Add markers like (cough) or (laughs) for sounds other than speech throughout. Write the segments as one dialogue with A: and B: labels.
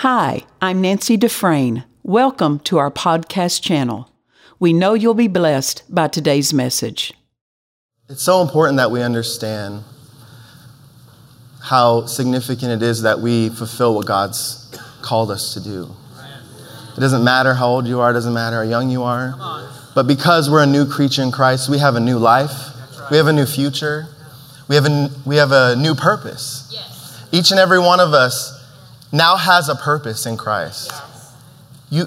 A: Hi, I'm Nancy Dufresne. Welcome to our podcast channel. We know you'll be blessed by today's message.
B: It's so important that we understand how significant it is that we fulfill what God's called us to do. It doesn't matter how old you are, it doesn't matter how young you are. But because we're a new creature in Christ, we have a new life, we have a new future, we have a, we have a new purpose. Each and every one of us now has a purpose in Christ. You,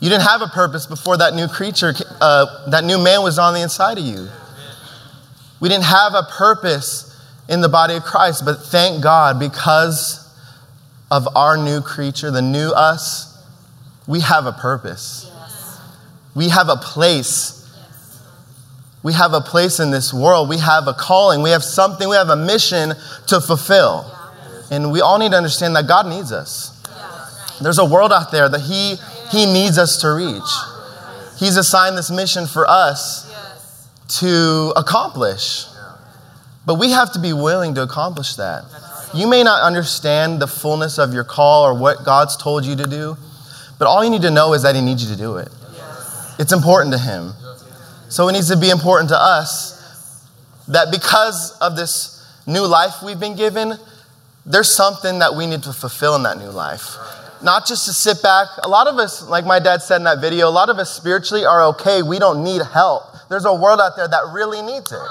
B: you didn't have a purpose before that new creature, uh, that new man was on the inside of you. We didn't have a purpose in the body of Christ, but thank God because of our new creature, the new us, we have a purpose. We have a place. We have a place in this world. We have a calling. We have something. We have a mission to fulfill. And we all need to understand that God needs us. There's a world out there that He, he needs us to reach. He's assigned this mission for us to accomplish. But we have to be willing to accomplish that. You may not understand the fullness of your call or what God's told you to do, but all you need to know is that He needs you to do it. It's important to Him. So it needs to be important to us that because of this new life we've been given, there's something that we need to fulfill in that new life. Not just to sit back. A lot of us, like my dad said in that video, a lot of us spiritually are okay. We don't need help. There's a world out there that really needs it.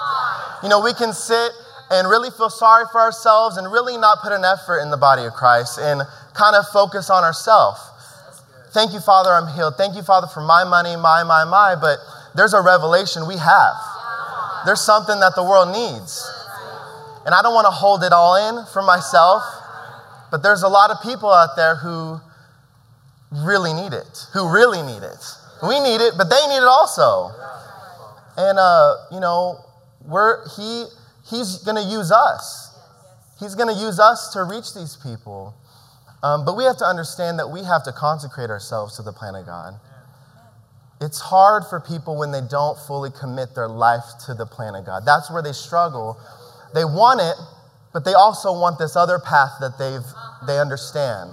B: You know, we can sit and really feel sorry for ourselves and really not put an effort in the body of Christ and kind of focus on ourselves. Thank you, Father, I'm healed. Thank you, Father, for my money, my, my, my. But there's a revelation we have. There's something that the world needs. And I don't want to hold it all in for myself, but there's a lot of people out there who really need it, who really need it. We need it, but they need it also. And, uh, you know, we're, he, he's going to use us. He's going to use us to reach these people. Um, but we have to understand that we have to consecrate ourselves to the plan of God. It's hard for people when they don't fully commit their life to the plan of God. That's where they struggle they want it, but they also want this other path that they've they understand.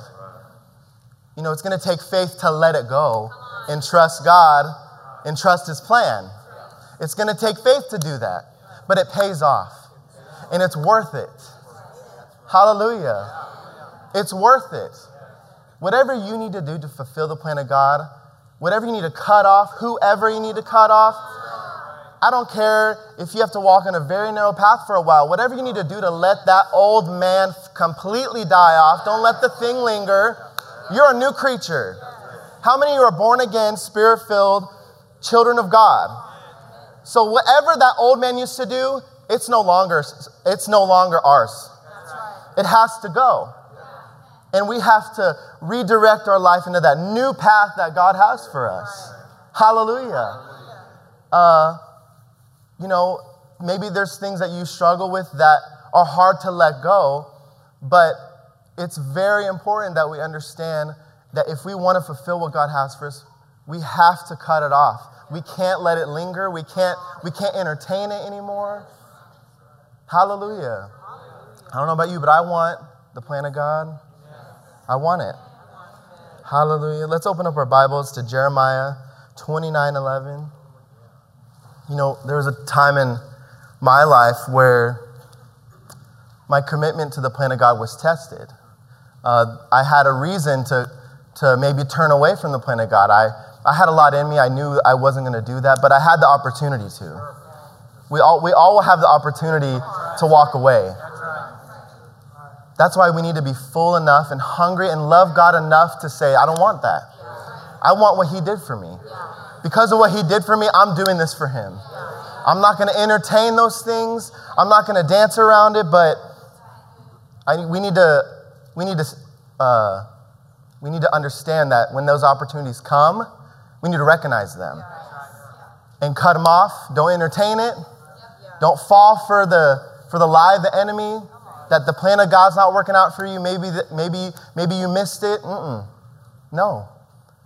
B: You know, it's going to take faith to let it go and trust God and trust his plan. It's going to take faith to do that, but it pays off. And it's worth it. Hallelujah. It's worth it. Whatever you need to do to fulfill the plan of God, whatever you need to cut off, whoever you need to cut off, I don't care if you have to walk in a very narrow path for a while. Whatever you need to do to let that old man completely die off, don't let the thing linger. You're a new creature. How many you are born again, spirit filled children of God? So whatever that old man used to do, it's no longer it's no longer ours. It has to go. And we have to redirect our life into that new path that God has for us. Hallelujah. Uh, you know, maybe there's things that you struggle with that are hard to let go, but it's very important that we understand that if we want to fulfill what God has for us, we have to cut it off. We can't let it linger. We can't, we can't entertain it anymore. Hallelujah. I don't know about you, but I want the plan of God. I want it. Hallelujah. Let's open up our Bibles to Jeremiah 29 11. You know, there was a time in my life where my commitment to the plan of God was tested. Uh, I had a reason to, to maybe turn away from the plan of God. I, I had a lot in me. I knew I wasn't going to do that, but I had the opportunity to. We all, we all have the opportunity to walk away. That's why we need to be full enough and hungry and love God enough to say, I don't want that. I want what He did for me. Because of what he did for me, I'm doing this for him. I'm not going to entertain those things. I'm not going to dance around it, but I, we need to, we need to, uh, we need to understand that when those opportunities come, we need to recognize them and cut them off. Don't entertain it. Don't fall for the, for the lie of the enemy that the plan of God's not working out for you. Maybe, maybe, maybe you missed it. Mm-mm. No,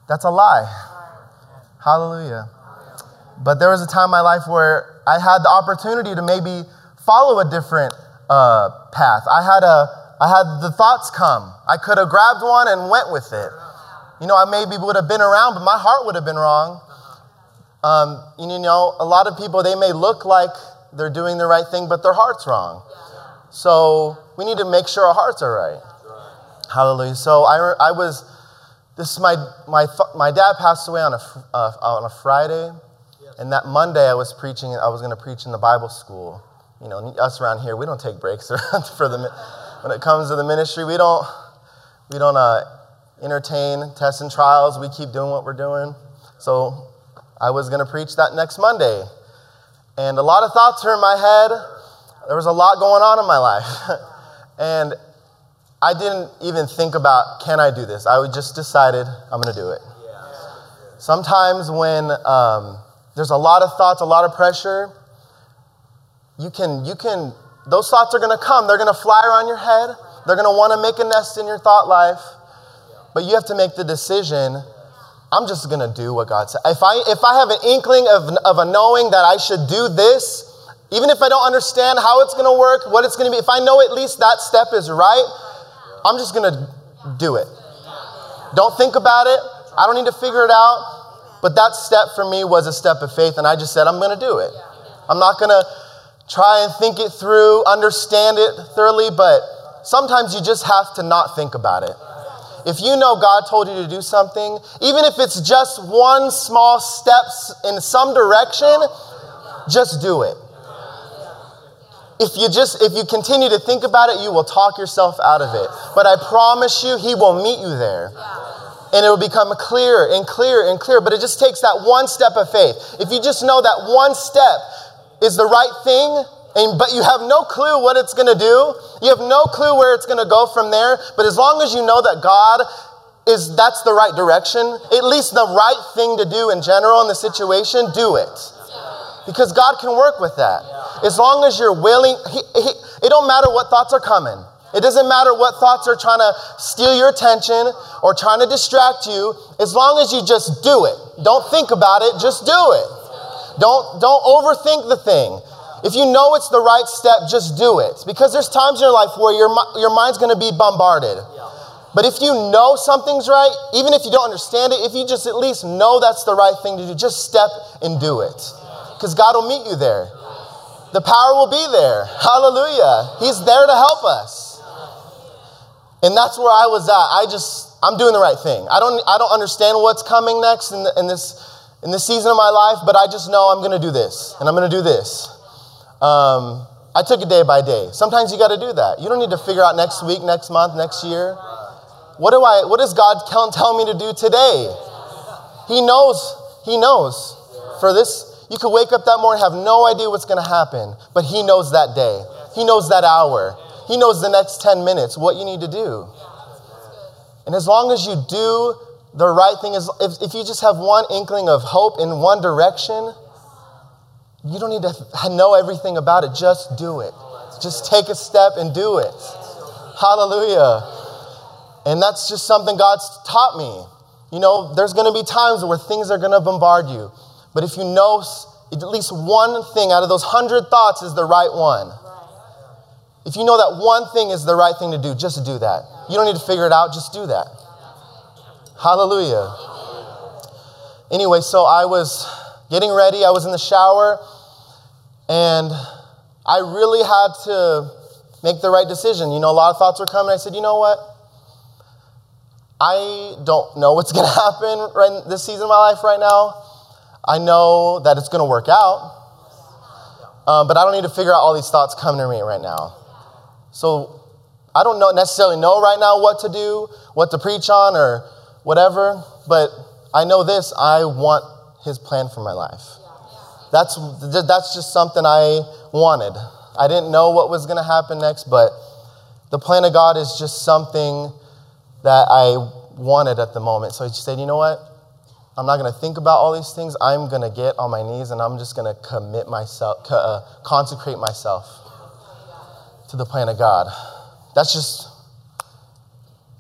B: that's a lie. Hallelujah. But there was a time in my life where I had the opportunity to maybe follow a different uh, path. I had a, I had the thoughts come. I could have grabbed one and went with it. You know, I maybe would have been around, but my heart would have been wrong. Um, you know, a lot of people, they may look like they're doing the right thing, but their heart's wrong. So we need to make sure our hearts are right. Hallelujah. So I, I was, this is my, my, my dad passed away on a, uh, on a Friday. And that Monday I was preaching, I was going to preach in the Bible school. You know, us around here, we don't take breaks (laughs) around for the, when it comes to the ministry. We don't, we don't uh, entertain tests and trials. We keep doing what we're doing. So I was going to preach that next Monday. And a lot of thoughts were in my head. There was a lot going on in my life. (laughs) and I didn't even think about, can I do this? I just decided I'm going to do it. Sometimes when um, there's a lot of thoughts, a lot of pressure, you can, you can, those thoughts are going to come. They're going to fly around your head. They're going to want to make a nest in your thought life. But you have to make the decision I'm just going to do what God said. If I, if I have an inkling of, of a knowing that I should do this, even if I don't understand how it's going to work, what it's going to be, if I know at least that step is right, I'm just going to do it. Don't think about it. I don't need to figure it out. But that step for me was a step of faith, and I just said, I'm going to do it. I'm not going to try and think it through, understand it thoroughly, but sometimes you just have to not think about it. If you know God told you to do something, even if it's just one small steps in some direction, just do it. If you just if you continue to think about it, you will talk yourself out of it. But I promise you, he will meet you there. And it will become clearer and clearer and clearer. But it just takes that one step of faith. If you just know that one step is the right thing, and, but you have no clue what it's going to do. You have no clue where it's going to go from there. But as long as you know that God is that's the right direction, at least the right thing to do in general in the situation, do it. Because God can work with that. As long as you're willing, he, he, it don't matter what thoughts are coming. It doesn't matter what thoughts are trying to steal your attention or trying to distract you. As long as you just do it. Don't think about it, just do it. Don't, don't overthink the thing. If you know it's the right step, just do it. Because there's times in your life where your, your mind's going to be bombarded. But if you know something's right, even if you don't understand it, if you just at least know that's the right thing to do, just step and do it. Because God will meet you there. The power will be there. Hallelujah. He's there to help us. And that's where I was at. I just, I'm doing the right thing. I don't, I don't understand what's coming next in, the, in this, in this season of my life, but I just know I'm going to do this and I'm going to do this. Um, I took it day by day. Sometimes you got to do that. You don't need to figure out next week, next month, next year. What do I? What does God tell me to do today? He knows. He knows. For this, you could wake up that morning have no idea what's going to happen, but He knows that day. He knows that hour. He knows the next 10 minutes what you need to do. And as long as you do the right thing, is if, if you just have one inkling of hope in one direction, you don't need to know everything about it. Just do it. Just take a step and do it. Hallelujah. And that's just something God's taught me. You know, there's going to be times where things are going to bombard you. But if you know at least one thing out of those hundred thoughts is the right one, if you know that one thing is the right thing to do, just do that. You don't need to figure it out, just do that. Hallelujah. Anyway, so I was getting ready, I was in the shower. And I really had to make the right decision. You know, a lot of thoughts were coming. I said, you know what? I don't know what's going (laughs) to happen right this season of my life right now. I know that it's going to work out, um, but I don't need to figure out all these thoughts coming to me right now. So I don't know necessarily know right now what to do, what to preach on, or whatever. But I know this: I want His plan for my life. That's, that's just something I wanted. I didn't know what was going to happen next, but the plan of God is just something that I wanted at the moment. So I just said, you know what? I'm not going to think about all these things. I'm going to get on my knees and I'm just going to commit myself, uh, consecrate myself to the plan of God. That's just,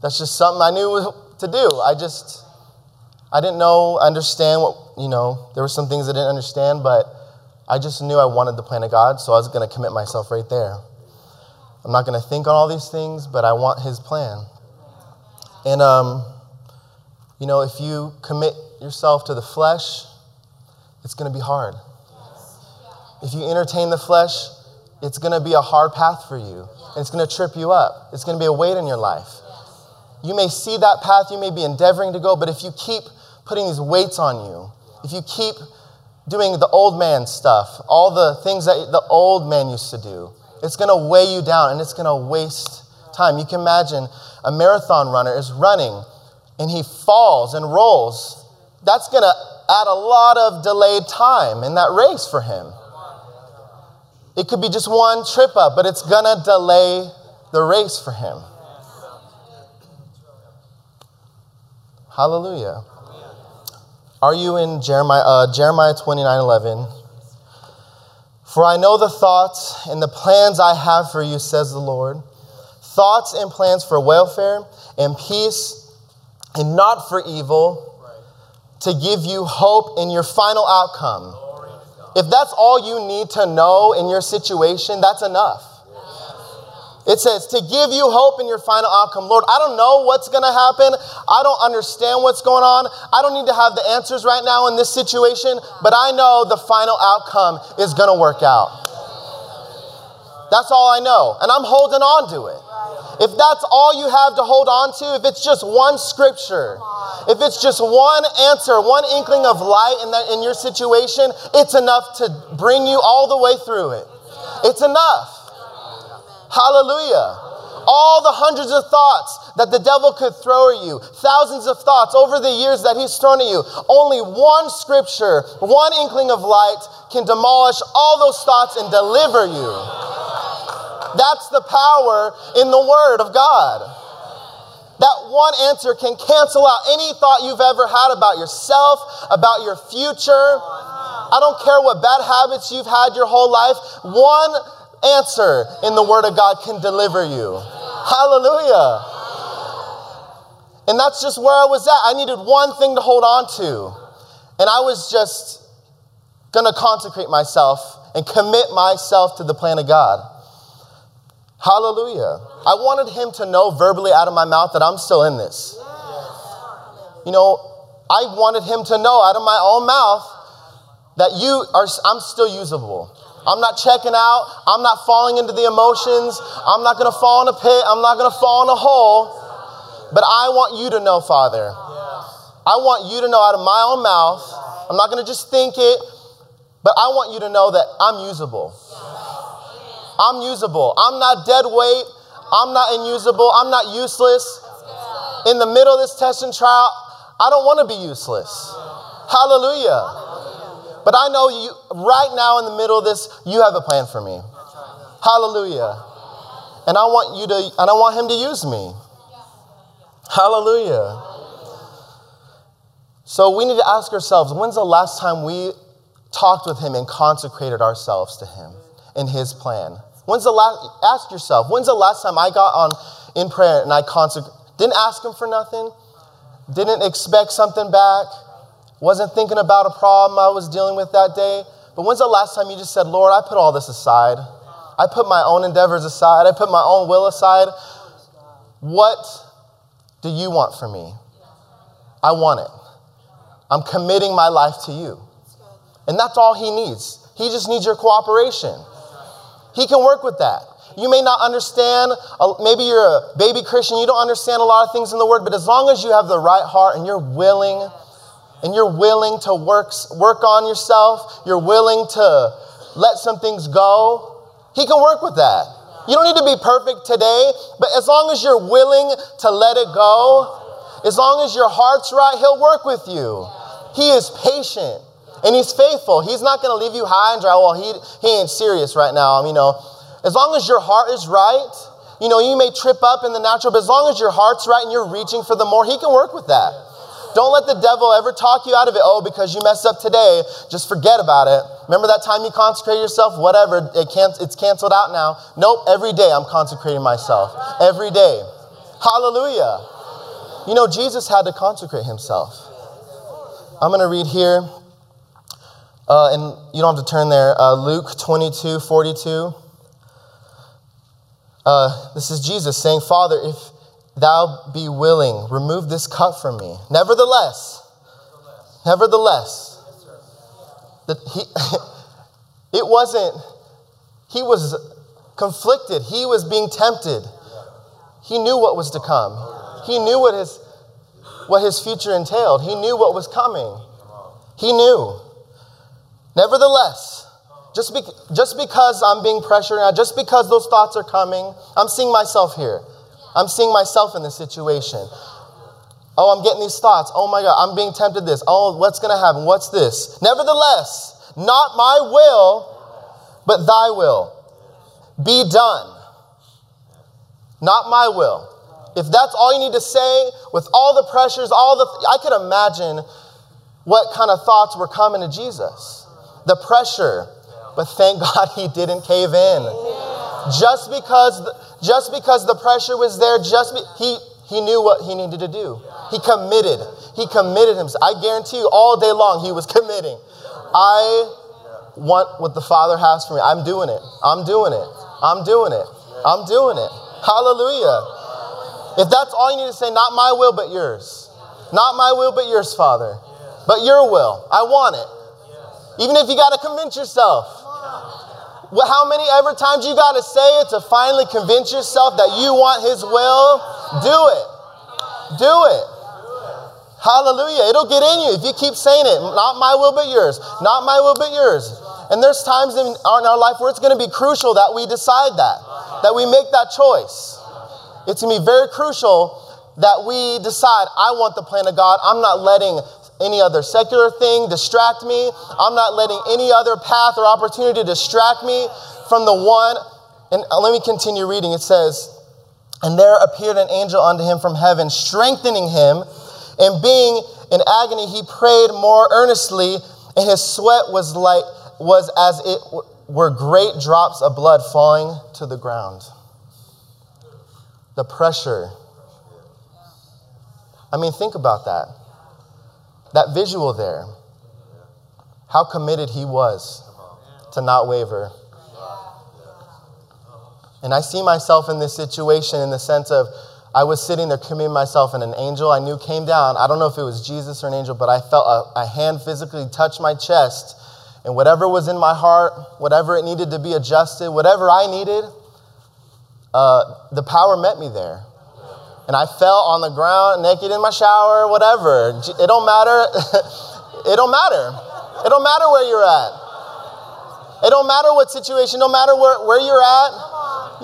B: that's just something I knew to do. I just, I didn't know, understand what, you know, there were some things I didn't understand, but I just knew I wanted the plan of God, so I was going to commit myself right there. I'm not going to think on all these things, but I want His plan. And, um, you know, if you commit yourself to the flesh, it's going to be hard. If you entertain the flesh, it's going to be a hard path for you. And it's going to trip you up. It's going to be a weight in your life. You may see that path, you may be endeavoring to go, but if you keep putting these weights on you, if you keep doing the old man stuff, all the things that the old man used to do, it's going to weigh you down and it's going to waste time. You can imagine a marathon runner is running and he falls and rolls. That's going to add a lot of delayed time in that race for him. It could be just one trip up, but it's going to delay the race for him. Hallelujah. Are you in Jeremiah, uh, Jeremiah 29 11? For I know the thoughts and the plans I have for you, says the Lord. Thoughts and plans for welfare and peace, and not for evil, to give you hope in your final outcome. If that's all you need to know in your situation, that's enough. It says, to give you hope in your final outcome. Lord, I don't know what's going to happen. I don't understand what's going on. I don't need to have the answers right now in this situation, but I know the final outcome is going to work out. That's all I know. And I'm holding on to it. If that's all you have to hold on to, if it's just one scripture, if it's just one answer, one inkling of light in, that, in your situation, it's enough to bring you all the way through it. It's enough. Hallelujah. All the hundreds of thoughts that the devil could throw at you, thousands of thoughts over the years that he's thrown at you, only one scripture, one inkling of light can demolish all those thoughts and deliver you. That's the power in the Word of God. That one answer can cancel out any thought you've ever had about yourself, about your future. I don't care what bad habits you've had your whole life. One answer in the Word of God can deliver you. Hallelujah. And that's just where I was at. I needed one thing to hold on to. And I was just going to consecrate myself and commit myself to the plan of God. Hallelujah. I wanted him to know verbally out of my mouth that I'm still in this. You know, I wanted him to know out of my own mouth that you are, I'm still usable. I'm not checking out. I'm not falling into the emotions. I'm not going to fall in a pit. I'm not going to fall in a hole. But I want you to know, Father. I want you to know out of my own mouth. I'm not going to just think it, but I want you to know that I'm usable. I'm usable. I'm not dead weight. I'm not unusable. I'm not useless. In the middle of this test and trial, I don't want to be useless. Hallelujah. But I know you right now in the middle of this, you have a plan for me. Hallelujah. And I want you to, and I want him to use me. Hallelujah. So we need to ask ourselves, when's the last time we talked with him and consecrated ourselves to him in his plan? When's the last, ask yourself, when's the last time I got on in prayer and I consecrated, didn't ask him for nothing, didn't expect something back, wasn't thinking about a problem I was dealing with that day. But when's the last time you just said, Lord, I put all this aside? I put my own endeavors aside. I put my own will aside. What do you want from me? I want it. I'm committing my life to you. And that's all he needs. He just needs your cooperation. He can work with that. You may not understand, uh, maybe you're a baby Christian, you don't understand a lot of things in the Word, but as long as you have the right heart and you're willing, and you're willing to work, work on yourself, you're willing to let some things go, He can work with that. You don't need to be perfect today, but as long as you're willing to let it go, as long as your heart's right, He'll work with you. He is patient. And he's faithful. He's not going to leave you high and dry. Well, he, he ain't serious right now. I mean, you know, as long as your heart is right, you know, you may trip up in the natural, but as long as your heart's right and you're reaching for the more, he can work with that. Don't let the devil ever talk you out of it. Oh, because you messed up today, just forget about it. Remember that time you consecrated yourself? Whatever, it can't, it's canceled out now. Nope, every day I'm consecrating myself. Every day. Hallelujah. You know, Jesus had to consecrate himself. I'm going to read here. Uh, and you don't have to turn there. Uh, Luke 22, 42. Uh, this is Jesus saying, Father, if thou be willing, remove this cup from me. Nevertheless, nevertheless, that he, (laughs) it wasn't, he was conflicted. He was being tempted. He knew what was to come. He knew what his, what his future entailed. He knew what was coming. He knew. Nevertheless, just, be, just because I'm being pressured now, just because those thoughts are coming, I'm seeing myself here. I'm seeing myself in this situation. Oh, I'm getting these thoughts. Oh my God, I'm being tempted this. Oh, what's going to happen? What's this? Nevertheless, not my will, but thy will be done. Not my will. If that's all you need to say, with all the pressures, all the, I could imagine what kind of thoughts were coming to Jesus. The pressure. But thank (laughs) God he didn't cave in. Just because, just because the pressure was there, just be, he, he knew what he needed to do. He committed. He committed himself. I guarantee you, all day long, he was (laughs) committing. I want what the Father has for me. I'm doing it. I'm doing it. I'm doing it. I'm doing it. Hallelujah. If that's all you need to say, not my will, but yours. Not my will, but yours, Father. But your will. I want it. Even if you got to convince yourself. How many ever times you got to say it to finally convince yourself that you want His will? Do it. Do it. Hallelujah. It'll get in you if you keep saying it. Not my will, but yours. Not my will, but yours. And there's times in our life where it's going to be crucial that we decide that, that we make that choice. It's going to be very crucial that we decide, I want the plan of God. I'm not letting any other secular thing distract me. I'm not letting any other path or opportunity distract me from the one. And uh, let me continue reading. It says, And there appeared an angel unto him from heaven, strengthening him. And being in agony, he prayed more earnestly, and his sweat was like was as it were great drops of blood falling to the ground. The pressure. I mean, think about that. That visual there, how committed he was to not waver. And I see myself in this situation in the sense of I was sitting there committing myself, and an angel I knew came down. I don't know if it was Jesus or an angel, but I felt a, a hand physically touch my chest. And whatever was in my heart, whatever it needed to be adjusted, whatever I needed, uh, the power met me there and I fell on the ground naked in my shower, whatever. It don't matter. (laughs) it don't matter. It don't matter where you're at. It don't matter what situation, no matter where, where you're at.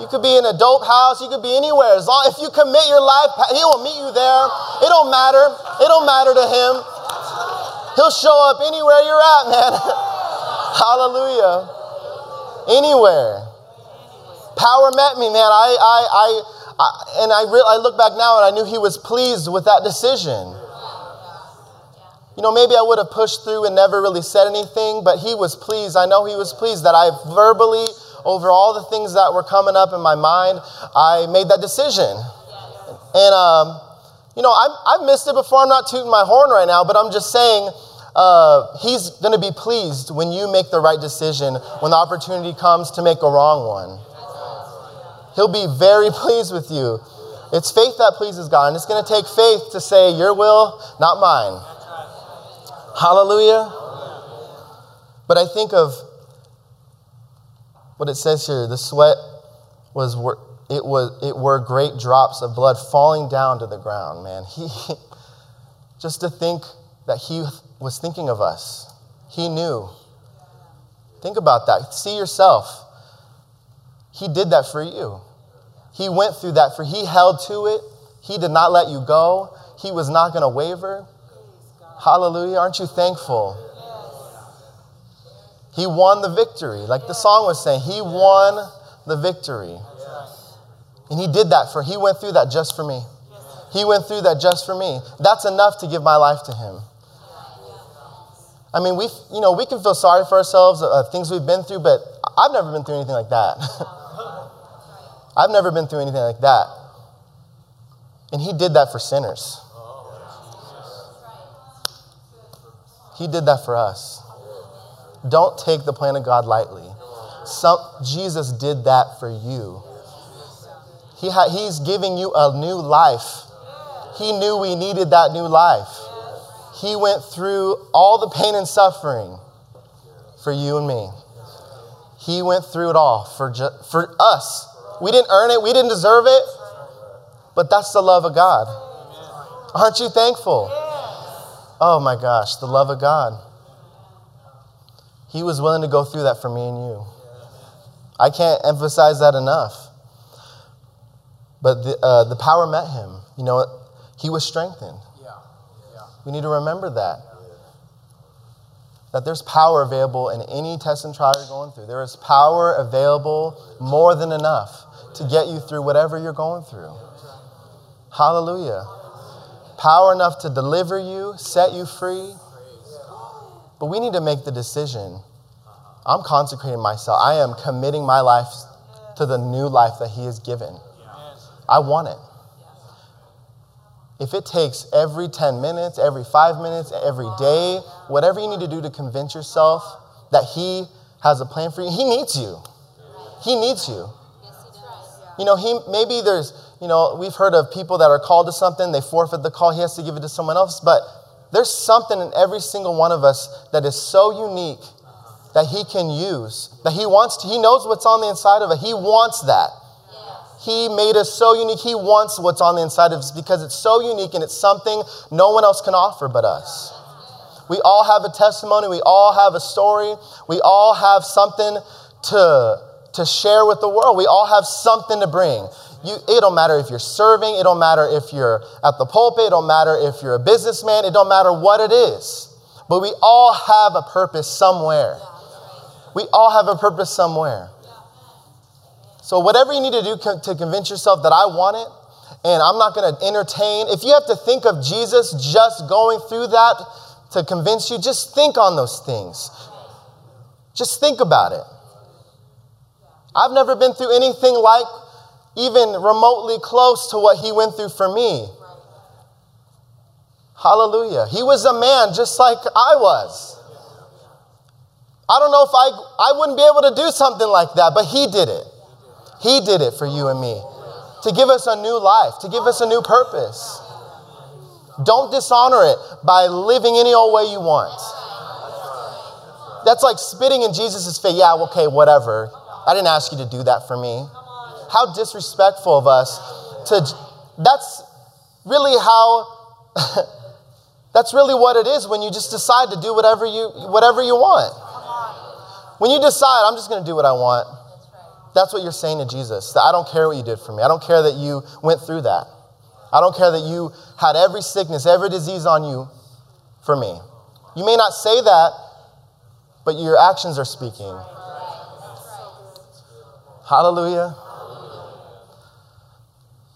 B: You could be in a dope house, you could be anywhere. As long if you commit your life, he will meet you there. It don't matter. It don't matter to him. He'll show up anywhere you're at, man. (laughs) Hallelujah. Anywhere. Power met me, man. I I I I, and I, re- I look back now and I knew he was pleased with that decision. You know, maybe I would have pushed through and never really said anything, but he was pleased. I know he was pleased that I verbally, over all the things that were coming up in my mind, I made that decision. And, um, you know, I've, I've missed it before. I'm not tooting my horn right now, but I'm just saying uh, he's going to be pleased when you make the right decision, when the opportunity comes to make a wrong one. He'll be very (laughs) pleased with you. It's faith that pleases God, and it's going to take faith to say, Your will, not mine. Hallelujah. But I think of what it says here the sweat was, it, was, it were great drops of blood falling down to the ground, man. (laughs) He, just to think that he was thinking of us, he knew. Think about that. See yourself. He did that for you. He went through that for he held to it. He did not let you go. He was not going to waver. Hallelujah. Aren't you thankful? He won the victory. Like the song was saying, he won the victory. And he did that for he went through that just for me. He went through that just for me. That's enough to give my life to him. I mean, we, you know, we can feel sorry for ourselves, uh, things we've been through, but I've never been through anything like that. (laughs) I've never been through anything like that. And he did that for sinners. He did that for us. Don't take the plan of God lightly. Some, Jesus did that for you. He ha- he's giving you a new life. He knew we needed that new life. He went through all the pain and suffering for you and me. He went through it all for, ju- for us. We didn't earn it, we didn't deserve it, but that's the love of God. Aren't you thankful? Oh my gosh, the love of God. He was willing to go through that for me and you. I can't emphasize that enough. But the, uh, the power met him. You know, he was strengthened. We need to remember that. That there's power available in any test and trial you're going through. There is power available more than enough to get you through whatever you're going through. Hallelujah. Power enough to deliver you, set you free. But we need to make the decision. I'm consecrating myself. I am committing my life to the new life that He has given. I want it. If it takes every 10 minutes, every five minutes, every day, whatever you need to do to convince yourself that He has a plan for you, He needs you. He needs you. You know, he maybe there's, you know, we've heard of people that are called to something, they forfeit the call, he has to give it to someone else, but there's something in every single one of us that is so unique that he can use, that he wants to, he knows what's on the inside of it. He wants that. He made us so unique. He wants what's on the inside of us because it's so unique and it's something no one else can offer but us. We all have a testimony. We all have a story. We all have something to, to share with the world. We all have something to bring. You, it don't matter if you're serving. It don't matter if you're at the pulpit. It don't matter if you're a businessman. It don't matter what it is. But we all have a purpose somewhere. We all have a purpose somewhere. So, whatever you need to do to convince yourself that I want it, and I'm not going to entertain, if you have to think of Jesus just going through that to convince you, just think on those things. Just think about it. I've never been through anything like even remotely close to what he went through for me. Hallelujah. He was a man just like I was. I don't know if I, I wouldn't be able to do something like that, but he did it. He did it for you and me to give us a new life, to give us a new purpose. Don't dishonor it by living any old way you want. That's like spitting in Jesus' face. Yeah, okay, whatever. I didn't ask you to do that for me. How disrespectful of us to that's really how (laughs) that's really what it is when you just decide to do whatever you whatever you want. When you decide I'm just going to do what I want. That's what you're saying to Jesus. That I don't care what you did for me. I don't care that you went through that. I don't care that you had every sickness, every disease on you for me. You may not say that, but your actions are speaking. Hallelujah.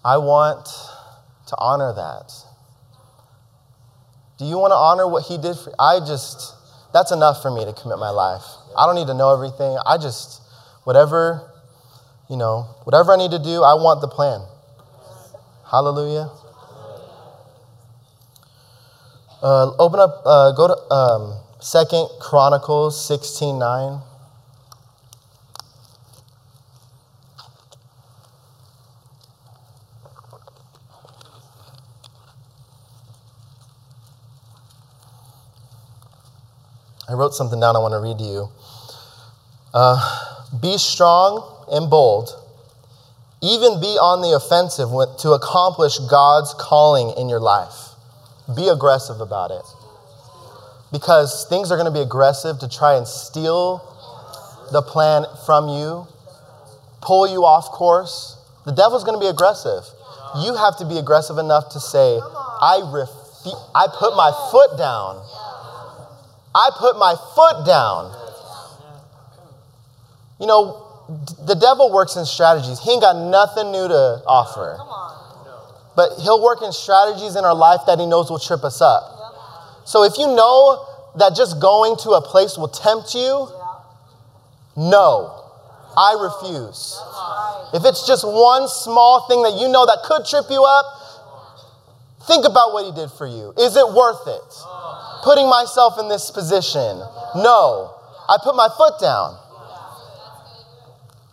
B: I want to honor that. Do you want to honor what he did for I just that's enough for me to commit my life. I don't need to know everything. I just whatever you know, whatever I need to do, I want the plan. Hallelujah. Uh, open up, uh, go to um, 2 Chronicles 16 9. I wrote something down I want to read to you. Uh, be strong and bold, even be on the offensive to accomplish God's calling in your life. Be aggressive about it. Because things are going to be aggressive to try and steal the plan from you, pull you off course. The devil's going to be aggressive. You have to be aggressive enough to say, I, refu- I put my foot down. I put my foot down. You know, the devil works in strategies. He ain't got nothing new to offer. But he'll work in strategies in our life that he knows will trip us up. So if you know that just going to a place will tempt you, no, I refuse. If it's just one small thing that you know that could trip you up, think about what he did for you. Is it worth it? Putting myself in this position? No. I put my foot down.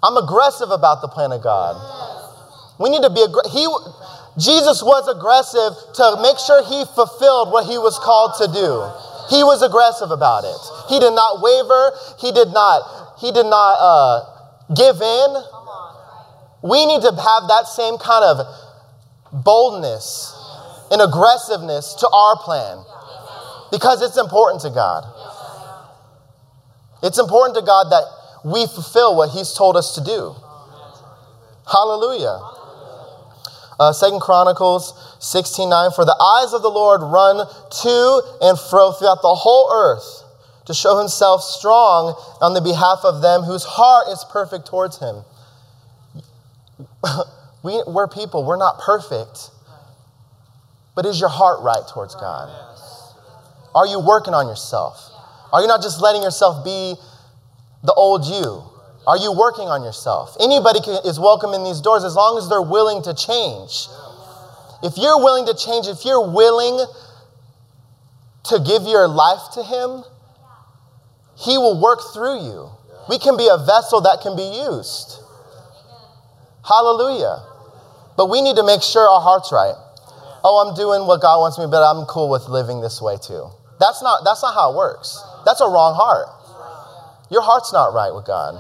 B: I'm aggressive about the plan of God. We need to be aggr- he Jesus was aggressive to make sure he fulfilled what he was called to do. He was aggressive about it. He did not waver. He did not he did not uh, give in. We need to have that same kind of boldness and aggressiveness to our plan because it's important to God. It's important to God that we fulfill what He's told us to do. Hallelujah. Uh, Second Chronicles 16 9 For the eyes of the Lord run to and fro throughout the whole earth to show himself strong on the behalf of them whose heart is perfect towards him. (laughs) we, we're people, we're not perfect. But is your heart right towards God? Are you working on yourself? Are you not just letting yourself be the old you? Are you working on yourself? Anybody can, is welcome in these doors as long as they're willing to change. If you're willing to change, if you're willing to give your life to Him, He will work through you. We can be a vessel that can be used. Hallelujah. But we need to make sure our heart's right. Oh, I'm doing what God wants me, but I'm cool with living this way too. That's not, that's not how it works. That's a wrong heart. Your heart's not right with God.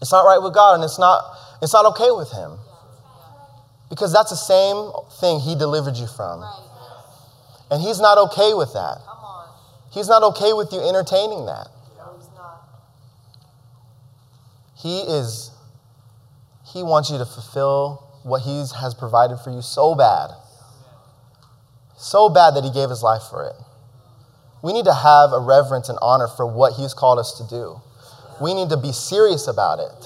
B: It's not right with God, and it's not, it's not okay with Him. Because that's the same thing He delivered you from. And He's not okay with that. He's not okay with you entertaining that. He is, He wants you to fulfill what He has provided for you so bad. So bad that He gave His life for it. We need to have a reverence and honor for what He's called us to do. We need to be serious about it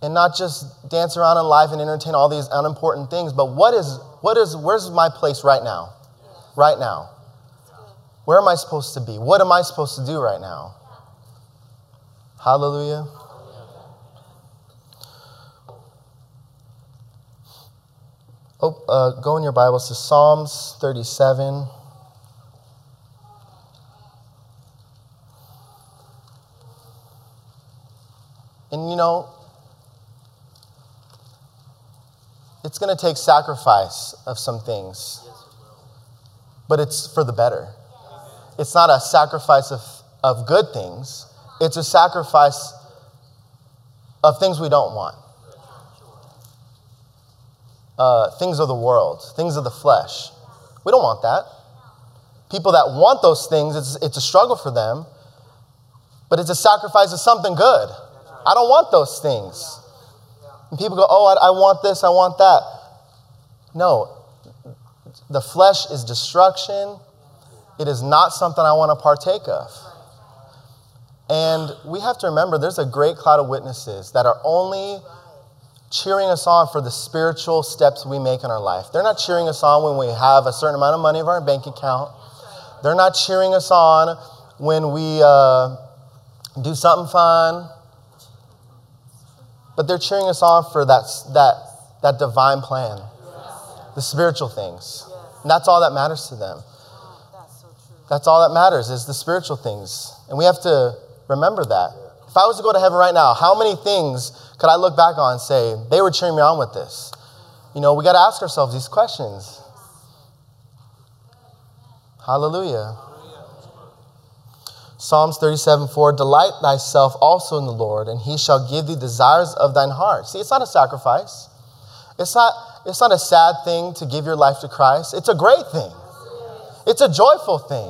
B: and not just dance around in life and entertain all these unimportant things. But what is, what is, where's my place right now? Right now. Where am I supposed to be? What am I supposed to do right now? Hallelujah. Oh, uh, go in your Bibles to Psalms 37. And you know, it's going to take sacrifice of some things, but it's for the better. It's not a sacrifice of, of good things, it's a sacrifice of things we don't want. Uh, things of the world, things of the flesh. We don't want that. People that want those things, it's, it's a struggle for them, but it's a sacrifice of something good. I don't want those things. And people go, oh, I, I want this, I want that. No, the flesh is destruction. It is not something I want to partake of. And we have to remember there's a great cloud of witnesses that are only cheering us on for the spiritual steps we make in our life. They're not cheering us on when we have a certain amount of money in our bank account. They're not cheering us on when we uh, do something fun but they're cheering us on for that, that, that divine plan, the spiritual things. And that's all that matters to them. That's all that matters is the spiritual things. And we have to remember that. If I was to go to heaven right now, how many things could I look back on and say, they were cheering me on with this? You know, we got to ask ourselves these questions. Hallelujah. Psalms 37 4 Delight thyself also in the Lord, and he shall give thee desires of thine heart. See, it's not a sacrifice. It's not, it's not a sad thing to give your life to Christ. It's a great thing, it's a joyful thing.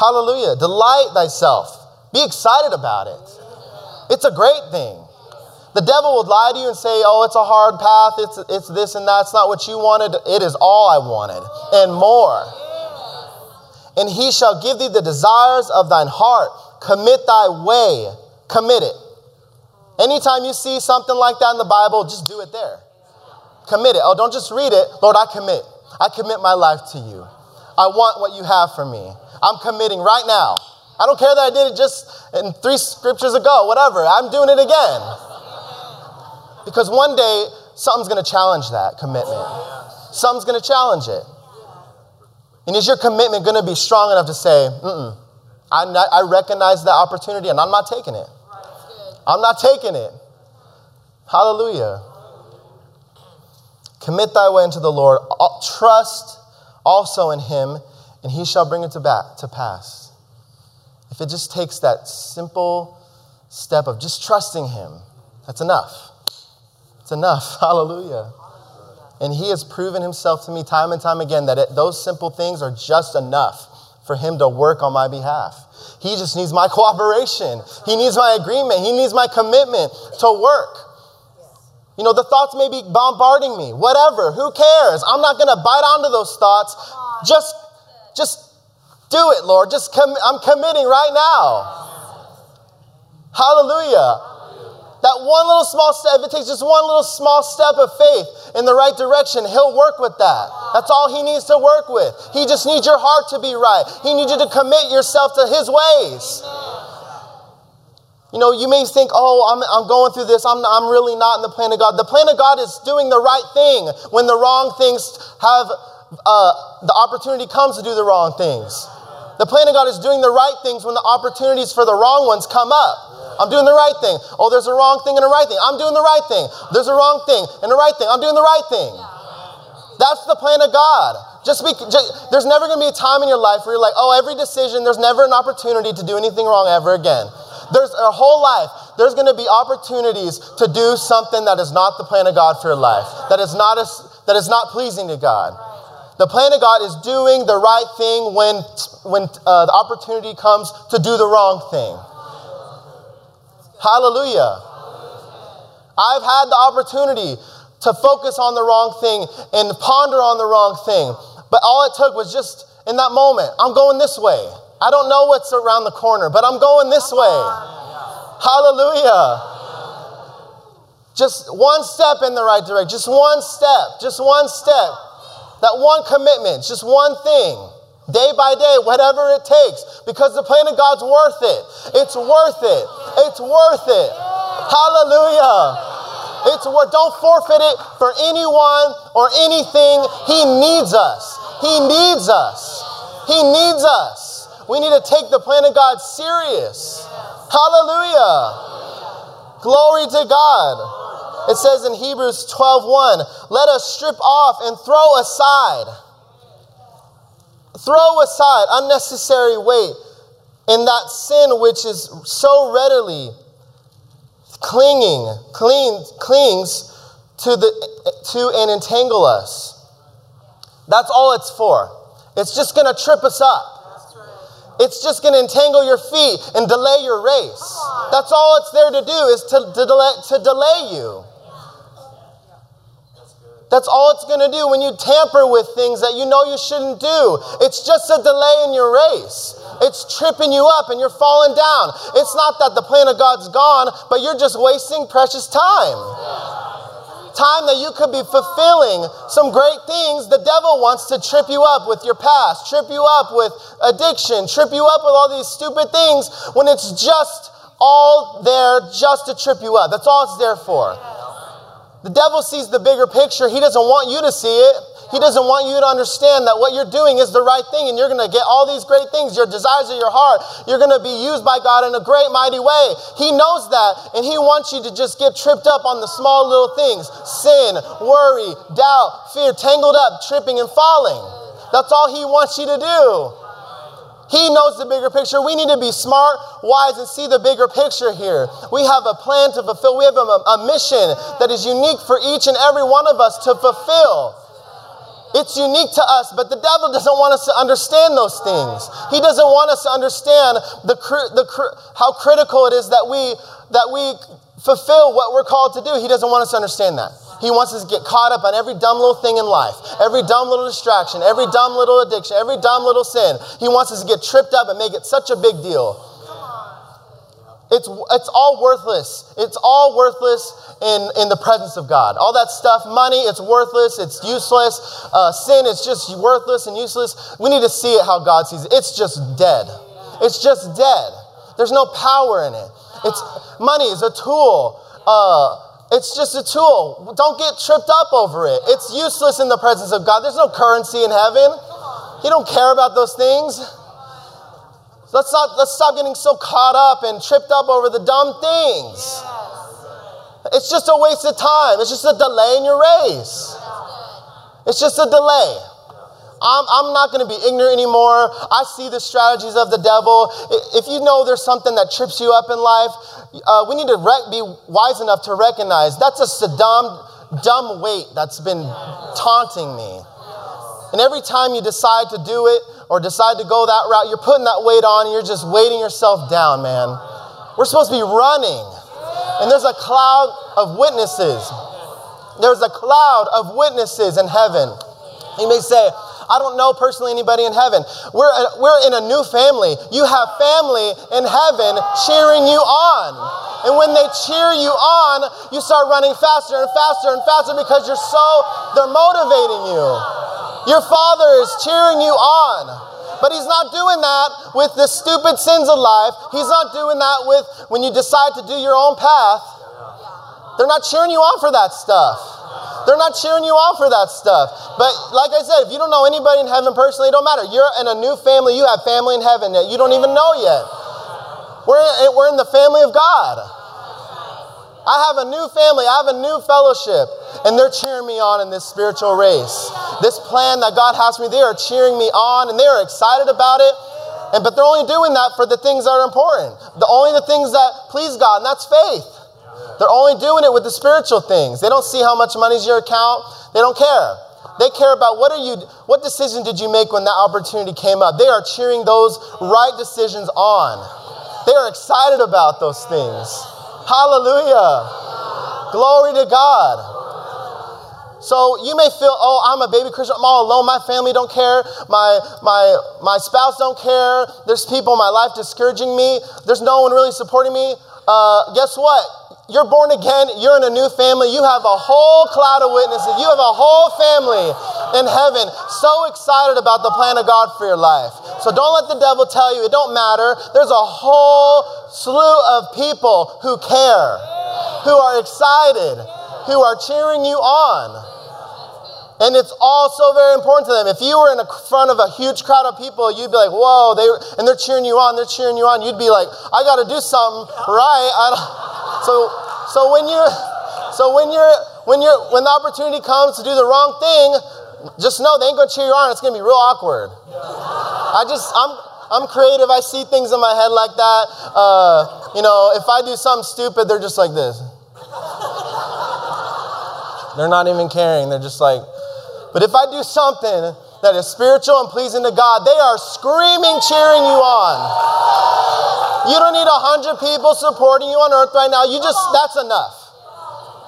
B: Hallelujah. Delight thyself. Be excited about it. It's a great thing. The devil would lie to you and say, oh, it's a hard path, it's, it's this and that. It's not what you wanted. It is all I wanted and more and he shall give thee the desires of thine heart. Commit thy way. Commit it. Anytime you see something like that in the Bible, just do it there. Commit it. Oh, don't just read it. Lord, I commit. I commit my life to you. I want what you have for me. I'm committing right now. I don't care that I did it just in three scriptures ago, whatever. I'm doing it again. Because one day, something's going to challenge that commitment. Something's going to challenge it. And is your commitment going to be strong enough to say, mm I recognize the opportunity and I'm not taking it? I'm not taking it. Hallelujah. Commit thy way unto the Lord. Trust also in him, and he shall bring it to, back, to pass. If it just takes that simple step of just trusting him, that's enough. It's enough. (laughs) Hallelujah. And he has proven himself to me time and time again that it, those simple things are just enough for him to work on my behalf. He just needs my (laughs) cooperation. He needs my agreement. He needs my commitment to work. You know, the thoughts may be bombarding me, whatever, who cares? I'm not going to bite onto those thoughts. Just, just do it, Lord. Just com- I'm committing right now. Hallelujah. That one little small step, if it takes just one little small step of faith in the right direction, He'll work with that. That's all He needs to work with. He just needs your heart to be right. He needs you to commit yourself to His ways. You know, you may think, oh, I'm, I'm going through this. I'm, I'm really not in the plan of God. The plan of God is doing the right thing when the wrong things have, uh, the opportunity comes to do the wrong things. The plan of God is doing the right things when the opportunities for the wrong ones come up. I'm doing the right thing. Oh, there's a wrong thing and a right thing. I'm doing the right thing. There's a wrong thing and a right thing. I'm doing the right thing. That's the plan of God. Just, be, just there's never going to be a time in your life where you're like, oh, every decision, there's never an opportunity to do anything wrong ever again. There's a whole life. There's going to be opportunities to do something that is not the plan of God for your life. That is not a, that is not pleasing to God. The plan of God is doing the right thing when, when uh, the opportunity comes to do the wrong thing. Hallelujah. I've had the opportunity to focus on the wrong thing and ponder on the wrong thing. But all it took was just in that moment, I'm going this way. I don't know what's around the corner, but I'm going this way. Hallelujah. Just one step in the right direction, just one step, just one step. That one commitment, just one thing day by day, whatever it takes, because the plan of God's worth it. It's worth it. It's worth it. Hallelujah. It's worth don't forfeit it for anyone or anything. He needs us. He needs us. He needs us. We need to take the plan of God serious. Hallelujah. Glory to God. It says in Hebrews 12:1, let us strip off and throw aside Throw aside unnecessary weight in that sin which is so readily clinging, cling, clings to, the, to and entangle us. That's all it's for. It's just going to trip us up. It's just going to entangle your feet and delay your race. That's all it's there to do is to, to, delay, to delay you. That's all it's going to do when you tamper with things that you know you shouldn't do. It's just a delay in your race. It's tripping you up and you're falling down. It's not that the plan of God's gone, but you're just wasting precious time. Time that you could be fulfilling some great things. The devil wants to trip you up with your past, trip you up with addiction, trip you up with all these stupid things when it's just all there just to trip you up. That's all it's there for. The devil sees the bigger picture. He doesn't want you to see it. He doesn't want you to understand that what you're doing is the right thing and you're going to get all these great things, your desires of your heart. You're going to be used by God in a great, mighty way. He knows that and He wants you to just get tripped up on the small little things sin, worry, doubt, fear, tangled up, tripping and falling. That's all He wants you to do. He knows the bigger picture. We need to be smart, wise, and see the bigger picture here. We have a plan to fulfill. We have a, a, mission that is unique for each and every one of us to fulfill. It's unique to us, but the devil doesn't want us to understand those things. He doesn't want us to understand the, the, how critical it is that we, that we fulfill what we're called to do. He doesn't want us to understand that. He wants us to get caught up on every dumb little thing in life, every dumb little distraction, every dumb little addiction, every dumb little sin. He wants us to get tripped up and make it such a big deal. It's, it's all worthless. It's all worthless in, in the presence of God. All that stuff, money, it's worthless, it's useless. Uh, sin, it's just worthless and useless. We need to see it how God sees it. It's just dead. It's just dead. There's no power in it. It's money is a tool. Uh, it's just a tool. Don't get tripped up over it. It's useless in the presence of God. There's no currency in heaven. He don't care about those things. Let's not let's stop getting so caught up and tripped up over the dumb things. It's just a waste of time. It's just a delay in your race. It's just a delay. I'm, I'm not going to be ignorant anymore. I see the strategies of the devil. If you know there's something that trips you up in life, uh, we need to rec- be wise enough to recognize that's a Saddam dumb weight that's been taunting me. And every time you decide to do it or decide to go that route, you're putting that weight on and you're just weighting yourself down, man. We're supposed to be running. And there's a cloud of witnesses. There's a cloud of witnesses in heaven. You may say, I don't know personally anybody in heaven. We're, a, we're in a new family. You have family in heaven cheering you on. And when they cheer you on, you start running faster and faster and faster because you're so, they're motivating you. Your father is cheering you on. But he's not doing that with the stupid sins of life. He's not doing that with when you decide to do your own path. They're not cheering you on for that stuff. They're not cheering you on for that stuff. But like I said, if you don't know anybody in heaven personally, it don't matter. You're in a new family. You have family in heaven that you don't even know yet. We're in, we're in the family of God. I have a new family. I have a new fellowship. And they're cheering me on in this spiritual race. This plan that God has for me, they are cheering me on and they are excited about it. And, but they're only doing that for the things that are important. The only the things that please God, and that's faith. They're only doing it with the spiritual things. They don't see how much money's in your account. They don't care. They care about what are you what decision did you make when that opportunity came up? They are cheering those right decisions on. They are excited about those things. Hallelujah. Glory to God. So you may feel, oh, I'm a baby Christian. I'm all alone. My family don't care. My, my, my spouse don't care. There's people in my life discouraging me. There's no one really supporting me. Uh, guess what? You're born again, you're in a new family, you have a whole cloud of witnesses, you have a whole family in heaven so excited about the plan of God for your life. So don't let the devil tell you it don't matter. There's a whole slew of people who care, who are excited, who are cheering you on. And it's all so very important to them. If you were in front of a huge crowd of people, you'd be like, whoa, they, and they're cheering you on, they're cheering you on. You'd be like, I got to do something right. So, so when you're, so when you're, when you're, when the opportunity comes to do the wrong thing, just know they ain't gonna cheer you on. It's gonna be real awkward. I just, I'm, I'm creative. I see things in my head like that. Uh, you know, if I do something stupid, they're just like this. They're not even caring. They're just like, but if I do something that is spiritual and pleasing to God, they are screaming, cheering you on. You don't need a hundred people supporting you on earth right now. You just, that's enough.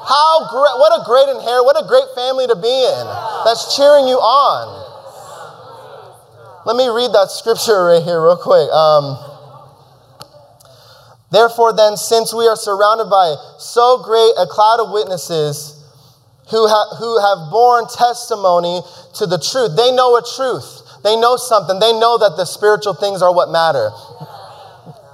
B: How great, what a great inherit, what a great family to be in that's cheering you on. Let me read that scripture right here, real quick. Um, Therefore, then, since we are surrounded by so great a cloud of witnesses who, ha- who have borne testimony to the truth, they know a truth. They know something. They know that the spiritual things are what matter.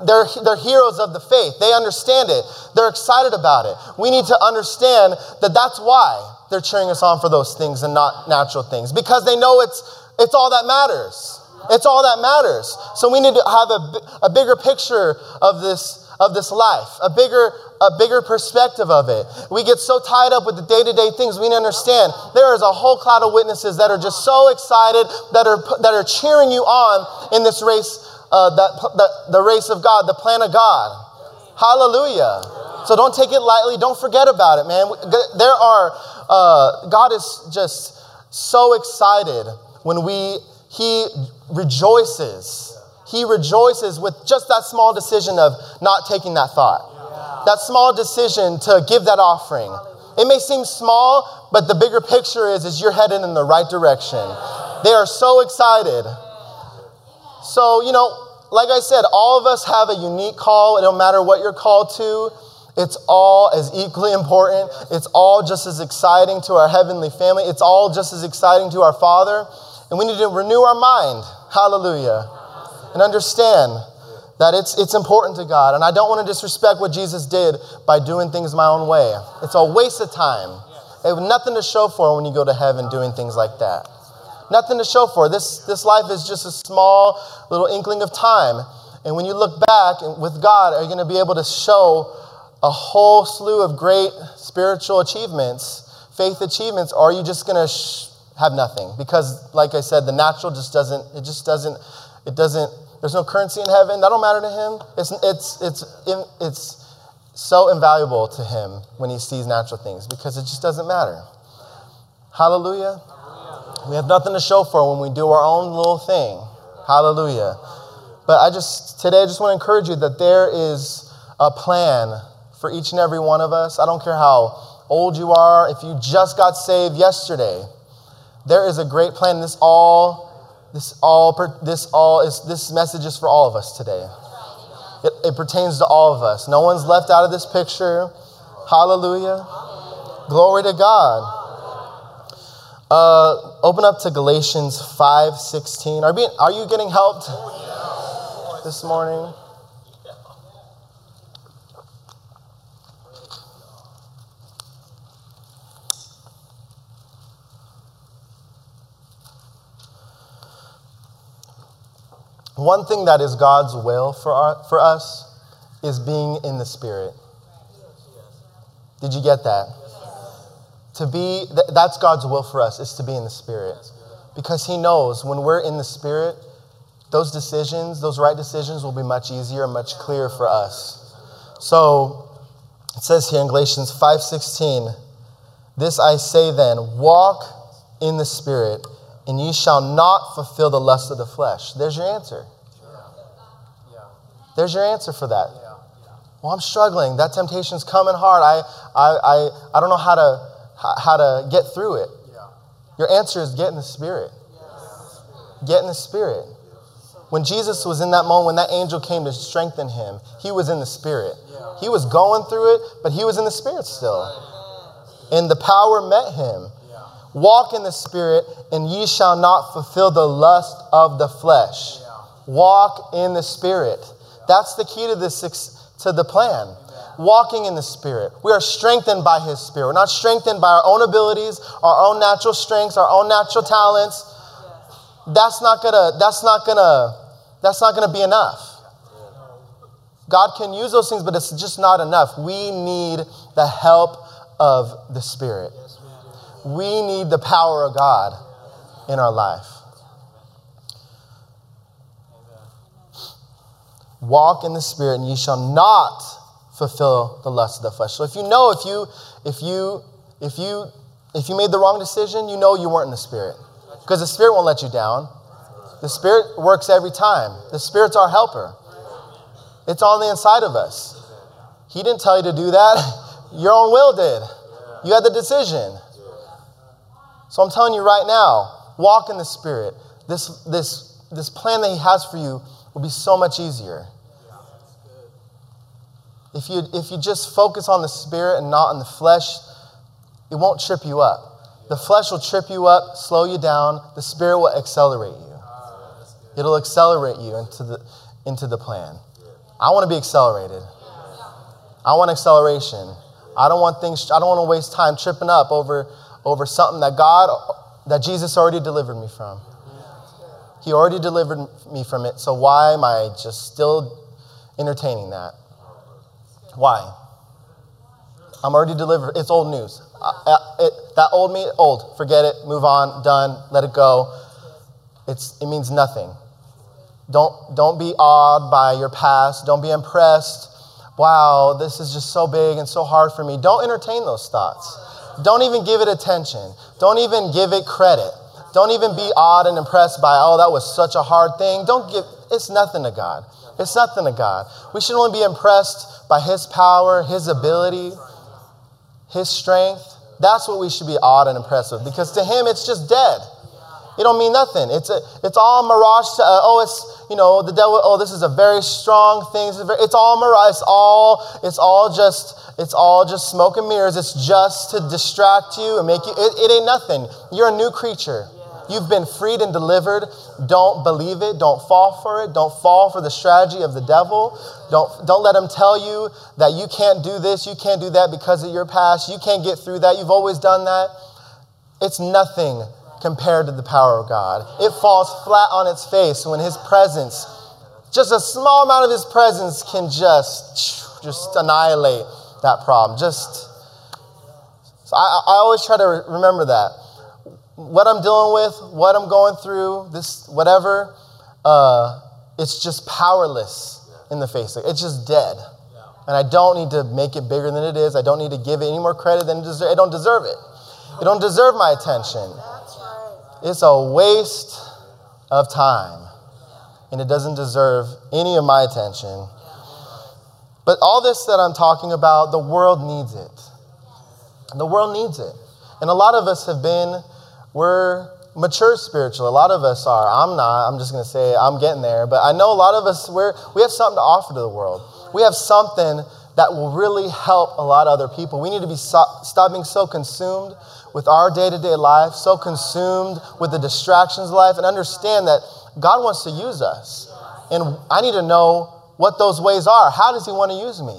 B: They're, they're heroes of the faith. They understand it. They're excited about it. We need to understand that that's why they're cheering us on for those things and not natural things because they know it's, it's all that matters. It's all that matters. So we need to have a, a bigger picture of this, of this life, a bigger, a bigger perspective of it. We get so tied up with the day to day things, we need to understand there is a whole cloud of witnesses that are just so excited, that are, that are cheering you on in this race uh, that, that, the race of God, the plan of God. Hallelujah. So don't take it lightly. Don't forget about it, man. There are, uh, God is just so excited when we, He rejoices. He rejoices with just that small decision of not taking that thought. That small decision to give that offering. It may seem small, but the bigger picture is, is you're headed in the right direction. They are so excited. So, you know, like I said, all of us have a unique call. It don't matter what you're called to. It's all as equally important. It's all just as exciting to our heavenly family. It's all just as exciting to our Father. And we need to renew our mind. Hallelujah. And understand that it's, it's important to God. And I don't want to disrespect what Jesus did by doing things my own way. It's a waste of time. It nothing to show for when you go to heaven doing things like that. Nothing to show for. This, this life is just a small little inkling of time. And when you look back with God, are you going to be able to show a whole slew of great spiritual achievements, faith achievements, or are you just going to sh- have nothing because, like I said, the natural just doesn't, it just doesn't, it doesn't, there's no currency in heaven. That don't matter to him. It's, it's, it's, it's so invaluable to him when he sees natural things because it just doesn't matter. Hallelujah. We have nothing to show for when we do our own little thing. Hallelujah. But I just, today, I just want to encourage you that there is a plan for each and every one of us. I don't care how old you are, if you just got saved yesterday, there is a great plan. This all, this all, this all is, this message is for all of us today. It, it pertains to all of us. No one's left out of this picture. Hallelujah. Glory to God. Uh, open up to Galatians 5 16. Are, being, are you getting helped this morning? One thing that is God's will for, our, for us is being in the Spirit. Did you get that? To be, that's God's will for us, is to be in the Spirit. Because He knows when we're in the Spirit, those decisions, those right decisions, will be much easier and much clearer for us. So it says here in Galatians 5:16, "This I say then, walk in the Spirit, and ye shall not fulfill the lust of the flesh." There's your answer. There's your answer for that. Well, I'm struggling. That temptation's coming hard. I, I, I, I don't know how to how to get through it. Your answer is get in the Spirit. Get in the Spirit. When Jesus was in that moment, when that angel came to strengthen him, he was in the Spirit. He was going through it, but he was in the Spirit still. And the power met him. Walk in the Spirit, and ye shall not fulfill the lust of the flesh. Walk in the Spirit. That's the key to this to the plan walking in the Spirit. We are strengthened by His Spirit. We're not strengthened by our own abilities, our own natural strengths, our own natural talents. That's not gonna, that's not gonna, that's not gonna be enough. God can use those things, but it's just not enough. We need the help of the Spirit. We need the power of God in our life. Walk in the Spirit, and ye shall not fulfill the lust of the flesh. So if you know if you if you if you if you made the wrong decision, you know you weren't in the spirit. Because the spirit won't let you down. The spirit works every time. The spirit's our helper. It's on the inside of us. He didn't tell you to do that. (laughs) Your own will did. You had the decision. So I'm telling you right now, walk in the spirit. This this this plan that he has for you will be so much easier. If you, if you just focus on the spirit and not on the flesh, it won't trip you up. The flesh will trip you up, slow you down. The spirit will accelerate you. It'll accelerate you into the, into the plan. I want to be accelerated. I want acceleration. I don't want things, I don't want to waste time tripping up over, over something that God, that Jesus already delivered me from. He already delivered me from it, so why am I just still entertaining that? Why? I'm already delivered. It's old news. Uh, uh, it, that old me, old. Forget it. Move on. Done. Let it go. It's, it means nothing. Don't, don't be awed by your past. Don't be impressed. Wow, this is just so big and so hard for me. Don't entertain those thoughts. Don't even give it attention. Don't even give it credit. Don't even be awed and impressed by, oh, that was such a hard thing. Don't give, it's nothing to God. It's nothing to God. We should only be impressed by His power, His ability, His strength. That's what we should be awed and impressed with because to Him it's just dead. It don't mean nothing. It's, a, it's all mirage. To, uh, oh, it's, you know, the devil, oh, this is a very strong thing. It's, all mirage. It's all, it's all just, it's all just smoke and mirrors. It's just to distract you and make you, it, it ain't nothing. You're a new creature. You've been freed and delivered. Don't believe it. Don't fall for it. Don't fall for the strategy of the devil. Don't, don't let him tell you that you can't do this, you can't do that because of your past. You can't get through that. You've always done that. It's nothing compared to the power of God. It falls flat on its face when his presence, just a small amount of his presence can just, just annihilate that problem. Just, so I, I always try to remember that what I'm dealing with, what I'm going through, this whatever, uh, it's just powerless in the face. It's just dead. And I don't need to make it bigger than it is. I don't need to give it any more credit than it deserves. I don't deserve it. It don't deserve my attention. It's a waste of time. And it doesn't deserve any of my attention. But all this that I'm talking about, the world needs it. The world needs it. And a lot of us have been, we're mature spiritually. A lot of us are. I'm not. I'm just going to say I'm getting there. But I know a lot of us, we're, we have something to offer to the world. We have something that will really help a lot of other people. We need to be so, stop being so consumed with our day to day life, so consumed with the distractions of life, and understand that God wants to use us. And I need to know what those ways are. How does He want to use me?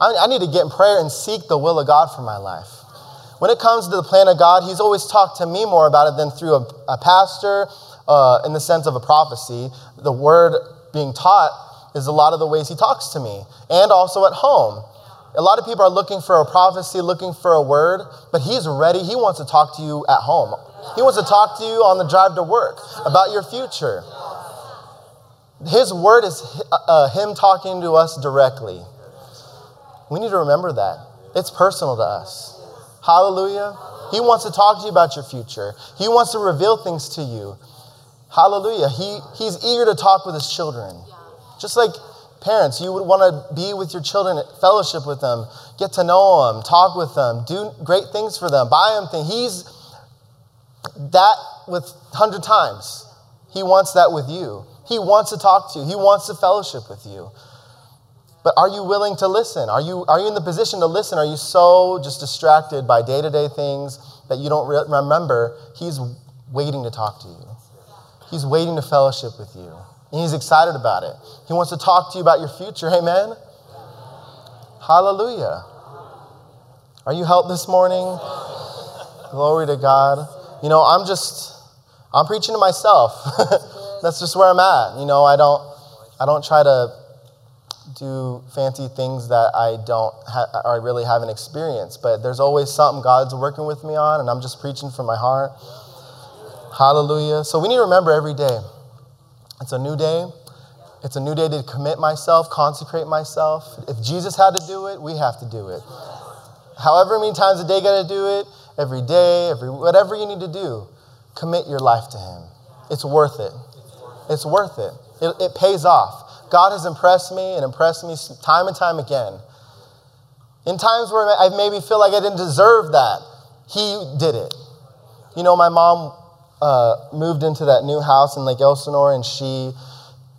B: I, I need to get in prayer and seek the will of God for my life. When it comes to the plan of God, He's always talked to me more about it than through a, a pastor uh, in the sense of a prophecy. The word being taught is a lot of the ways He talks to me, and also at home. A lot of people are looking for a prophecy, looking for a word, but He's ready. He wants to talk to you at home. He wants to talk to you on the drive to work about your future. His word is uh, uh, Him talking to us directly. We need to remember that. It's personal to us. Hallelujah. He wants to talk to you about your future, He wants to reveal things to you. Hallelujah. He, he's eager to talk with His children. Just like parents, you would want to be with your children, fellowship with them, get to know them, talk with them, do great things for them, buy them things. He's that with 100 times. He wants that with you. He wants to talk to you, He wants to fellowship with you. But are you willing to listen? Are you, are you in the position to listen? Are you so just distracted by day to day things that you don't re- remember He's waiting to talk to you? He's waiting to fellowship with you. And He's excited about it. He wants to talk to you about your future. Amen? Hallelujah. Are you helped this morning? Glory to God. You know, I'm just, I'm preaching to myself. (laughs) That's just where I'm at. You know, I don't, I don't try to do fancy things that I don't ha- or I really haven't experienced. But there's always something God's working with me on, and I'm just preaching from my heart. Hallelujah. So we need to remember every day. It's a new day. It's a new day to commit myself, consecrate myself. If Jesus had to do it, we have to do it. However many times a day got to do it, every day, every whatever you need to do, commit your life to Him. It's worth it. It's worth it. It, it pays off. God has impressed me and impressed me time and time again. In times where I maybe feel like I didn't deserve that, He did it. You know, my mom uh, moved into that new house in Lake Elsinore, and she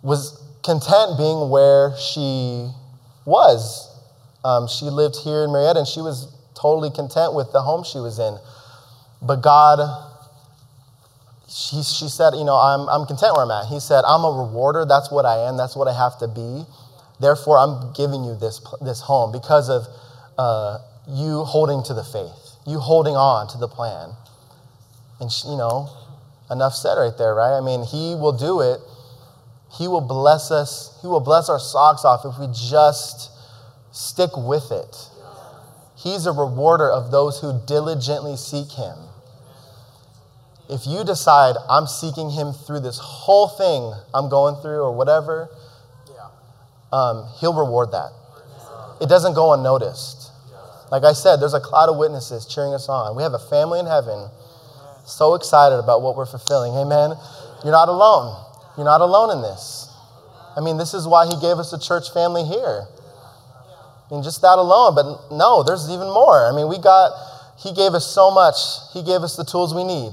B: was content being where she was. Um, she lived here in Murrieta, and she was totally content with the home she was in. But God she, she said, You know, I'm, I'm content where I'm at. He said, I'm a rewarder. That's what I am. That's what I have to be. Therefore, I'm giving you this, this home because of uh, you holding to the faith, you holding on to the plan. And, she, you know, enough said right there, right? I mean, He will do it. He will bless us. He will bless our socks off if we just stick with it. He's a rewarder of those who diligently seek Him if you decide I'm seeking him through this whole thing I'm going through or whatever, um, he'll reward that. It doesn't go unnoticed. Like I said, there's a cloud of witnesses cheering us on. We have a family in heaven so excited about what we're fulfilling. Amen. You're not alone. You're not alone in this. I mean, this is why he gave us a church family here. I mean, just that alone. But no, there's even more. I mean, we got, he gave us so much. He gave us the tools we need.